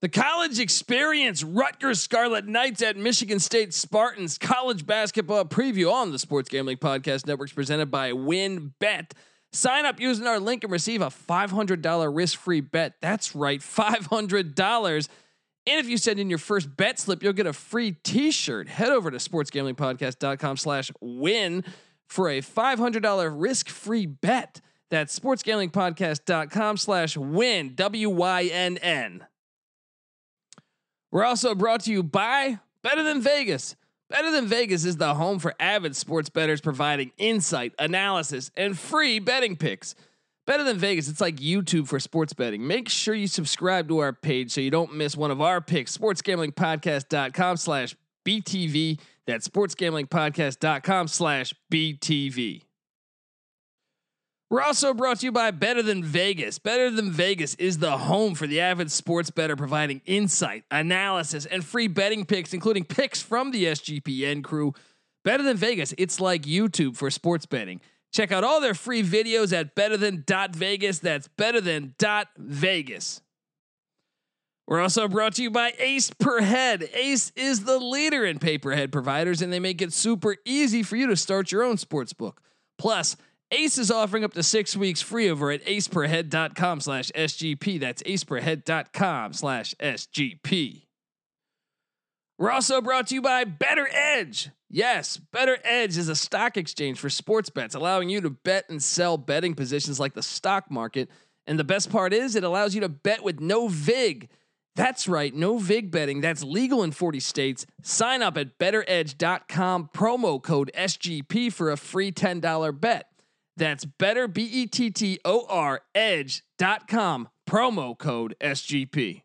The college experience, Rutgers Scarlet Knights at Michigan State Spartans college basketball preview on the Sports Gambling Podcast Networks presented by WynnBET. Sign up using our link and receive a $500 risk free bet. That's right, $500. And if you send in your first bet slip, you'll get a free t shirt. Head over to sportsgamblingpodcast.com slash win for a $500 risk free bet. That's sportsgamblingpodcast.com slash win, W Y N N. We're also brought to you by Better Than Vegas. Better Than Vegas is the home for avid sports bettors providing insight, analysis, and free betting picks. Better Than Vegas, it's like YouTube for sports betting. Make sure you subscribe to our page so you don't miss one of our picks. SportsGamblingPodcast.com slash BTV. That's SportsGamblingPodcast.com slash BTV. We're also brought to you by Better Than Vegas. Better Than Vegas is the home for the avid sports bettor, providing insight, analysis, and free betting picks, including picks from the SGPN crew. Better Than Vegas, it's like YouTube for sports betting. Check out all their free videos at betterthan.vegas. That's betterthan.vegas. We're also brought to you by Ace Per Head. Ace is the leader in pay per head providers, and they make it super easy for you to start your own sports book. Plus, Ace is offering up to six weeks free over at aceperhead.com slash SGP. That's aceperhead.com slash SGP. We're also brought to you by Bettor Edge. Yes, Bettor Edge is a stock exchange for sports bets, allowing you to bet and sell betting positions like the stock market. And the best part is, it allows you to bet with no VIG. That's right, no VIG betting. That's legal in 40 states. Sign up at bettoredge.com, promo code SGP for a free $10 bet. That's better, B E T T O R, edge.com, promo code SGP.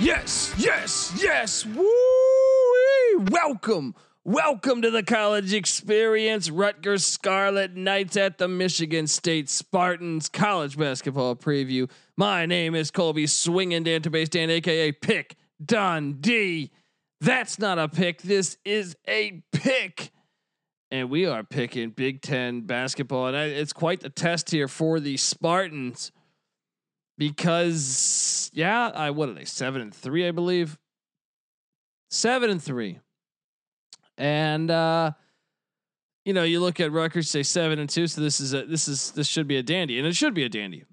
Yes, yes, yes. Woo! Welcome. Welcome to the college experience. Rutgers Scarlet Knights at the Michigan State Spartans college basketball preview. My name is Colby Swinging Dan to Base Dan, aka Pick Dundee. That's not a pick. This is a pick. And we are picking Big Ten basketball. And it's quite the test here for the Spartans because yeah, I what are they seven and three, I believe. Seven and three, and uh, you know you look at Rutgers, say seven and two, so this is a this is this should be a dandy, and it should be a dandy,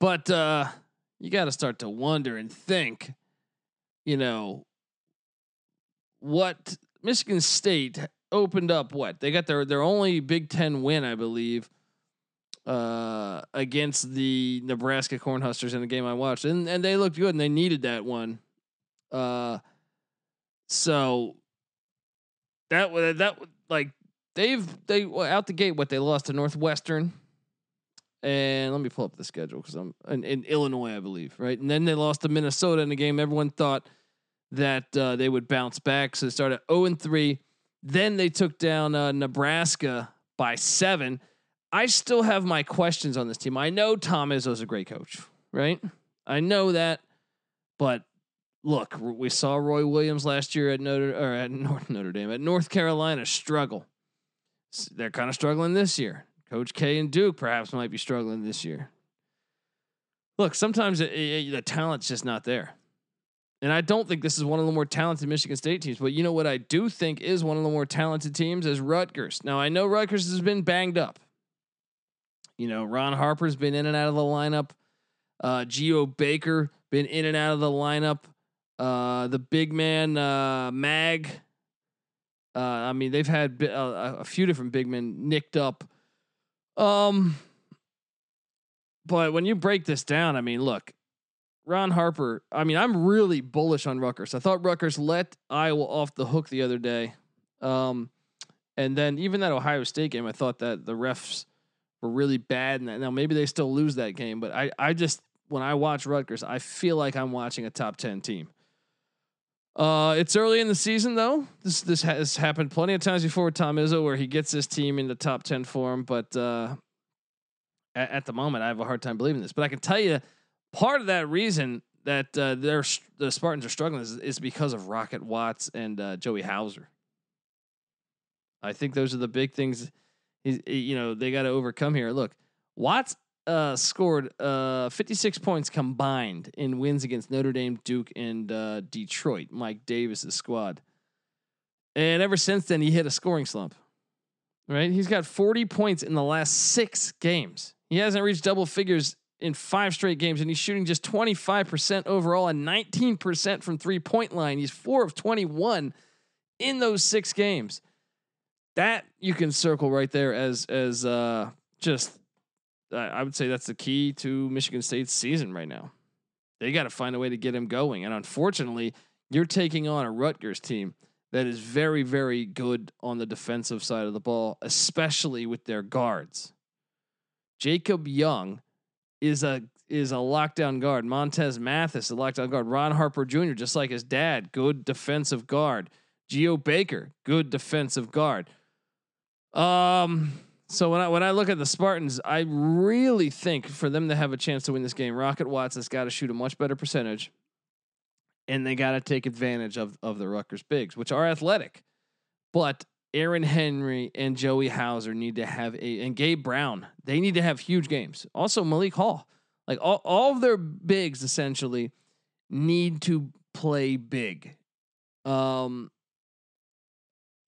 but uh, you got to start to wonder and think, you know, what Michigan State opened up. What they got their their only Big Ten win, I believe uh, against the Nebraska Cornhuskers in the game I watched, and and they looked good and they needed that one. Uh, so that that like they've they out the gate what they lost to Northwestern. And let me pull up the schedule because I'm in, in, Illinois, I believe, right? And then they lost to Minnesota in the game. Everyone thought that uh, they would bounce back, so they started 0 and 3. Then they took down uh, Nebraska by seven. I still have my questions on this team. I know Tom Izzo's a great coach, right? I know that, but look, we saw Roy Williams last year at Notre or at North Notre Dame at North Carolina struggle. They're kind of struggling this year. Coach K and Duke perhaps might be struggling this year. Look, sometimes it, it, the talent's just not there. And I don't think this is one of the more talented Michigan State teams, but you know what I do think is one of the more talented teams is Rutgers. Now I know Rutgers has been banged up. You know, Ron Harper's been in and out of the lineup. Uh, Geo Baker been in and out of the lineup. Uh, the big man uh, Mag. Uh, I mean, they've had uh, a, a few different big men nicked up. Um, but when you break this down, I mean, look, Ron Harper. I mean, I'm really bullish on Rutgers. I thought Rutgers let Iowa off the hook the other day. Um, and then even that Ohio State game, I thought that the refs were really bad. And now maybe they still lose that game, but I, I just when I watch Rutgers, I feel like I'm watching a top ten team. Uh, it's early in the season though. This this has happened plenty of times before with Tom Izzo, where he gets his team in the top ten form. But uh, at, at, the moment, I have a hard time believing this. But I can tell you, part of that reason that uh, they're the Spartans are struggling is, is because of Rocket Watts and uh, Joey Hauser. I think those are the big things. He's, you know, they got to overcome here. Look, Watts uh, scored uh, 56 points combined in wins against Notre Dame, Duke, and uh, Detroit. Mike Davis's squad, and ever since then he hit a scoring slump. Right, he's got 40 points in the last six games. He hasn't reached double figures in five straight games, and he's shooting just 25% overall and 19% from three point line. He's four of 21 in those six games. That you can circle right there as as uh, just I would say that's the key to Michigan State's season right now. They got to find a way to get him going, and unfortunately, you're taking on a Rutgers team that is very very good on the defensive side of the ball, especially with their guards. Jacob Young is a is a lockdown guard. Montez Mathis, a lockdown guard. Ron Harper Jr., just like his dad, good defensive guard. Geo Baker, good defensive guard. Um, so when I when I look at the Spartans, I really think for them to have a chance to win this game, Rocket Watts has got to shoot a much better percentage, and they got to take advantage of of the Rutgers bigs, which are athletic, but Aaron Henry and Joey Hauser need to have a and Gabe Brown. They need to have huge games. Also Malik Hall. Like all, all of their bigs essentially need to play big. Um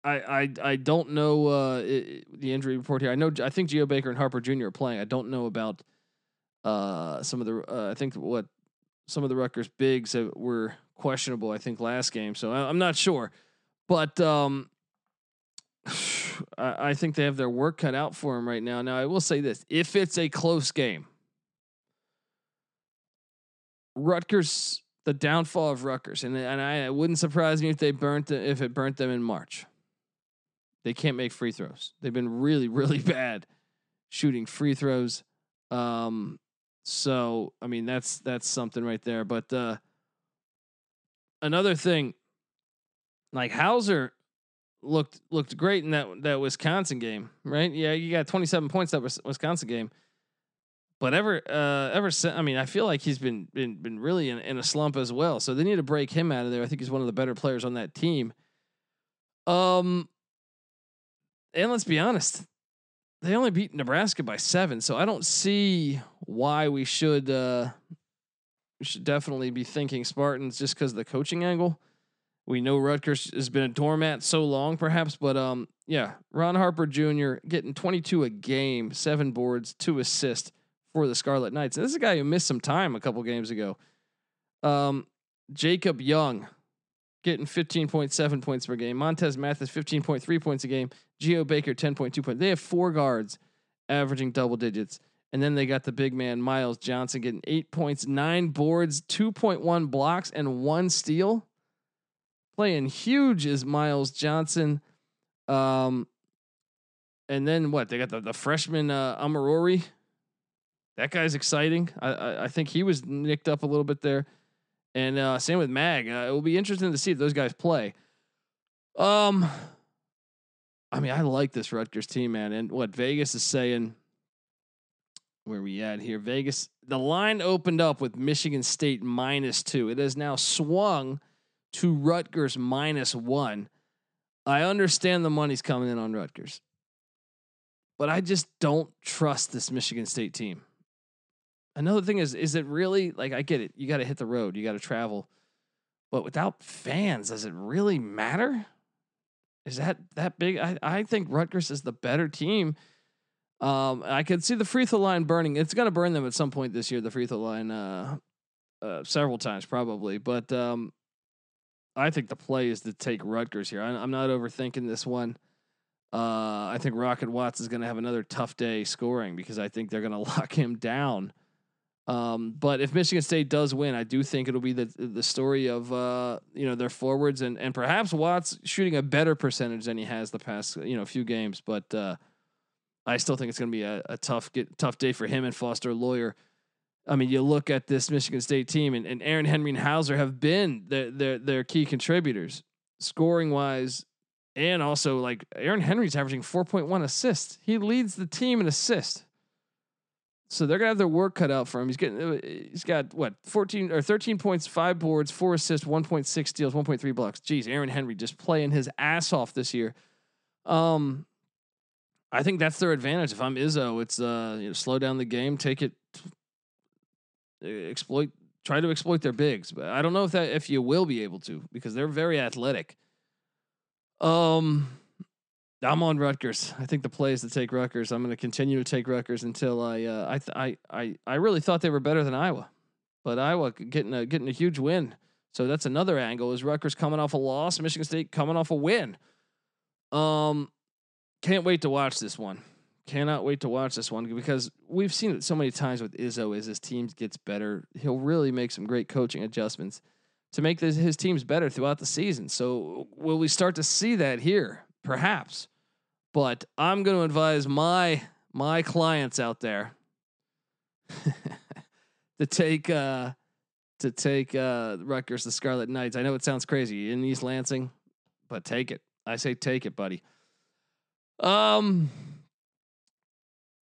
I I I don't know uh, it, the injury report here. I know I think Geo Baker and Harper Jr. are playing. I don't know about uh some of the uh, I think what some of the Rutgers bigs were questionable I think last game. So I, I'm not sure. But um I, I think they have their work cut out for them right now. Now, I will say this: if it's a close game, Rutgers, the downfall of Rutgers, and and I it wouldn't surprise me if they burnt if it burnt them in March. They can't make free throws. They've been really, really bad shooting free throws. Um, so I mean that's that's something right there. But uh, another thing, like Hauser looked looked great in that that Wisconsin game, right? Yeah, you got 27 points that Wisconsin game. But ever uh ever since I mean, I feel like he's been been been really in, in a slump as well. So they need to break him out of there. I think he's one of the better players on that team. Um and let's be honest, they only beat Nebraska by 7, so I don't see why we should uh we should definitely be thinking Spartans just cuz of the coaching angle. We know Rutgers has been a doormat so long, perhaps, but um, yeah, Ron Harper Jr. getting 22 a game, seven boards, two assists for the Scarlet Knights. And this is a guy who missed some time a couple games ago. Um, Jacob Young getting 15.7 points per game. Montez Mathis 15.3 points a game. Geo Baker 10.2 points. They have four guards averaging double digits. And then they got the big man Myles Johnson getting eight points, nine boards, 2.1 blocks, and one steal playing huge is Myles Johnson. Um, and then what? They got the, the freshman uh, Omoruyi. That guy's exciting. I, I, I think he was nicked up a little bit there. And uh, same with Mag. Uh, it will be interesting to see if those guys play. Um, I mean, I like this Rutgers team, man. And what Vegas is saying, where we at here? Vegas, the line opened up with Michigan State minus two. It has now swung to Rutgers minus one. I understand the money's coming in on Rutgers, but I just don't trust this Michigan State team. Another thing is, is it really like I get it? You got to hit the road, you got to travel, but without fans, does it really matter? Is that that big? I, I think Rutgers is the better team. Um, I could see the free throw line burning. It's going to burn them at some point this year. The free throw line, uh, uh, several times probably, but um, I think the play is to take Rutgers here. I, am not overthinking this one. Uh, I think Rocket Watts is going to have another tough day scoring because I think they're going to lock him down. Um, but if Michigan State does win, I do think it'll be the the story of uh, you know their forwards and and perhaps Watts shooting a better percentage than he has the past you know few games. But uh, I still think it's going to be a, a tough get, tough day for him and Foster Loyer. I mean, you look at this Michigan State team, and, and Aaron Henry and Hauser have been their, their their key contributors, scoring wise, and also like Aaron Henry's averaging four point one assists. He leads the team in assists. So they're gonna have their work cut out for him. He's getting uh, he's got what fourteen or thirteen points, five boards, four assists, one point six steals, one point three blocks. Jeez, Aaron Henry just playing his ass off this year. Um, I think that's their advantage. If I'm Izzo, it's uh you know, slow down the game, take it, exploit, try to exploit their bigs. But I don't know if that if you will be able to because they're very athletic. Um, I'm on Rutgers. I think the play is to take Rutgers. I'm going to continue to take Rutgers until I uh, I, th- I I I really thought they were better than Iowa, but Iowa getting a getting a huge win. So that's another angle. Is Rutgers coming off a loss? Michigan State coming off a win. Um, can't wait to watch this one. Cannot wait to watch this one because we've seen it so many times with Izzo. As his team gets better, he'll really make some great coaching adjustments to make this, his teams better throughout the season. So will we start to see that here? Perhaps, but I'm going to advise my my clients out there to take uh, to take uh, Rutgers the Scarlet Knights. I know it sounds crazy in East Lansing, but take it. I say take it, buddy. Um,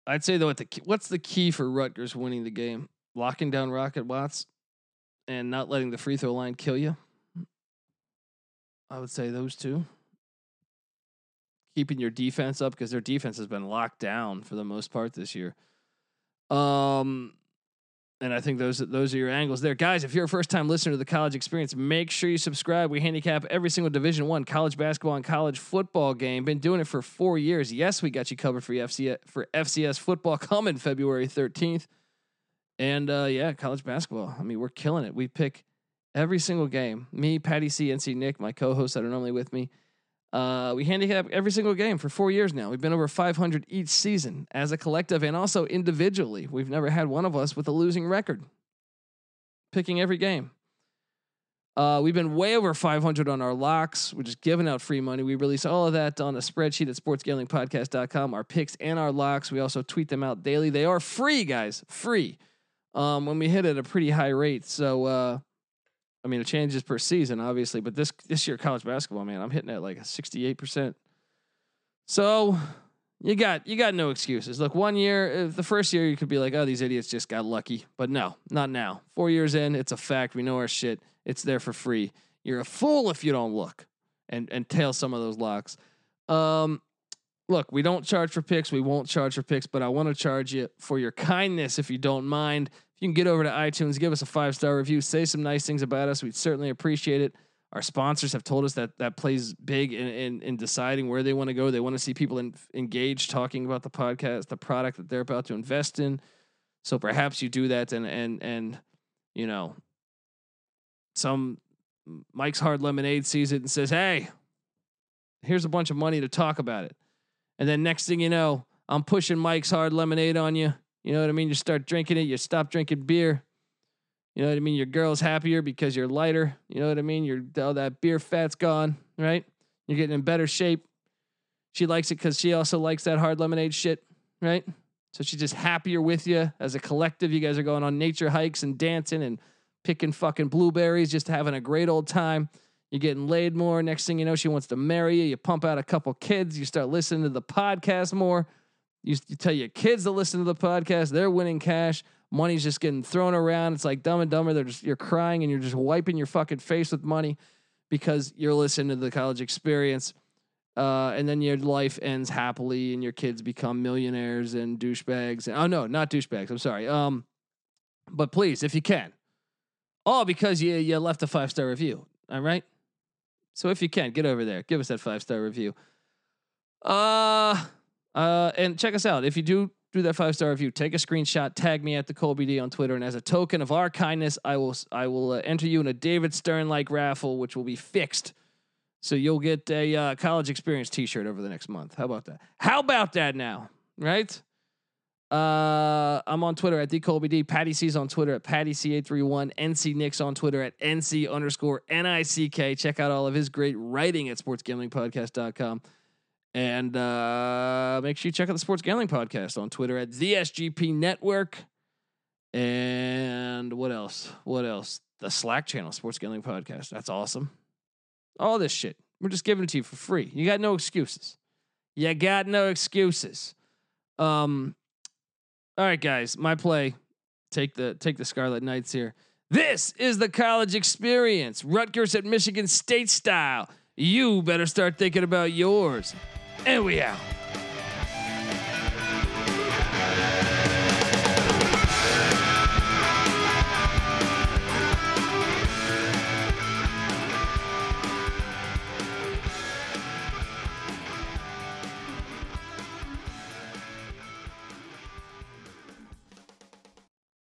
I'd say though, what the what's the key for Rutgers winning the game? Locking down Rocket Watts and not letting the free throw line kill you. I would say those two keeping your defense up because their defense has been locked down for the most part this year. Um, and I think those those are your angles there, guys. If you're a first time listener to the college experience, make sure you subscribe. We handicap every single Division One college basketball and college football game. Been doing it for four years. Yes, we got you covered for FCS for FCS football coming February 13th, and uh, yeah, college basketball. I mean, we're killing it. We pick every single game. Me, Patty C, NC Nick, my co-hosts that are normally with me. Uh, we handicap every single game for four years now. We've been over 500 each season as a collective and also individually. We've never had one of us with a losing record, picking every game. Uh, we've been way over 500 on our locks. We're just giving out free money. We release all of that on a spreadsheet at sportsgamblingpodcast.com. Our picks and our locks. We also tweet them out daily. They are free, guys, free. Um, when we hit at a pretty high rate. So, uh, I mean, it changes per season, obviously, but this this year college basketball, man, I'm hitting at like a 68 percent. So you got you got no excuses. Look, one year, the first year, you could be like, oh, these idiots just got lucky, but no, not now. Four years in, it's a fact. We know our shit. It's there for free. You're a fool if you don't look and and tail some of those locks. Um, look, we don't charge for picks. We won't charge for picks, but I want to charge you for your kindness if you don't mind you can get over to iTunes, give us a five star review, say some nice things about us. We'd certainly appreciate it. Our sponsors have told us that that plays big in, in, in deciding where they want to go. They want to see people in, engaged talking about the podcast, the product that they're about to invest in. So perhaps you do that and and and you know some Mike's Hard Lemonade sees it and says, "Hey, here's a bunch of money to talk about it." And then next thing you know, I'm pushing Mike's Hard Lemonade on you you know what I mean? You start drinking it, you stop drinking beer. You know what I mean? Your girl's happier because you're lighter. You know what I mean? You're all that beer fat's gone, right? You're getting in better shape. She likes it because she also likes that hard lemonade shit, right? So she's just happier with you as a collective. You guys are going on nature hikes and dancing and picking fucking blueberries, just having a great old time. You're getting laid more. Next thing you know, she wants to marry you. You pump out a couple kids. You start listening to the podcast more. You, you tell your kids to listen to the podcast. They're winning cash. Money's just getting thrown around. It's like Dumb and Dumber. They're just you're crying and you're just wiping your fucking face with money because you're listening to the college experience. Uh, and then your life ends happily, and your kids become millionaires and douchebags. And, oh no, not douchebags. I'm sorry. Um, but please, if you can, all because you you left a five star review. All right. So if you can, get over there, give us that five star review. Uh uh, and check us out. If you do do that five star review, take a screenshot, tag me at the Colby D on Twitter, and as a token of our kindness, I will I will uh, enter you in a David Stern like raffle, which will be fixed. So you'll get a uh, college experience T-shirt over the next month. How about that? How about that now? Right? Uh, I'm on Twitter at the Colby D. Patty C's on Twitter at Patty C831. NC Nick's on Twitter at NC underscore N-I-C-K. Check out all of his great writing at sportsgamblingpodcast.com. And uh, make sure you check out the Sports Gambling Podcast on Twitter at the SGP Network. And what else? What else? The Slack channel, Sports Gambling Podcast. That's awesome. All this shit. We're just giving it to you for free. You got no excuses. You got no excuses. Um, all right, guys, my play. Take the take the Scarlet Knights here. This is the college experience. Rutgers at Michigan State style. You better start thinking about yours. And we out.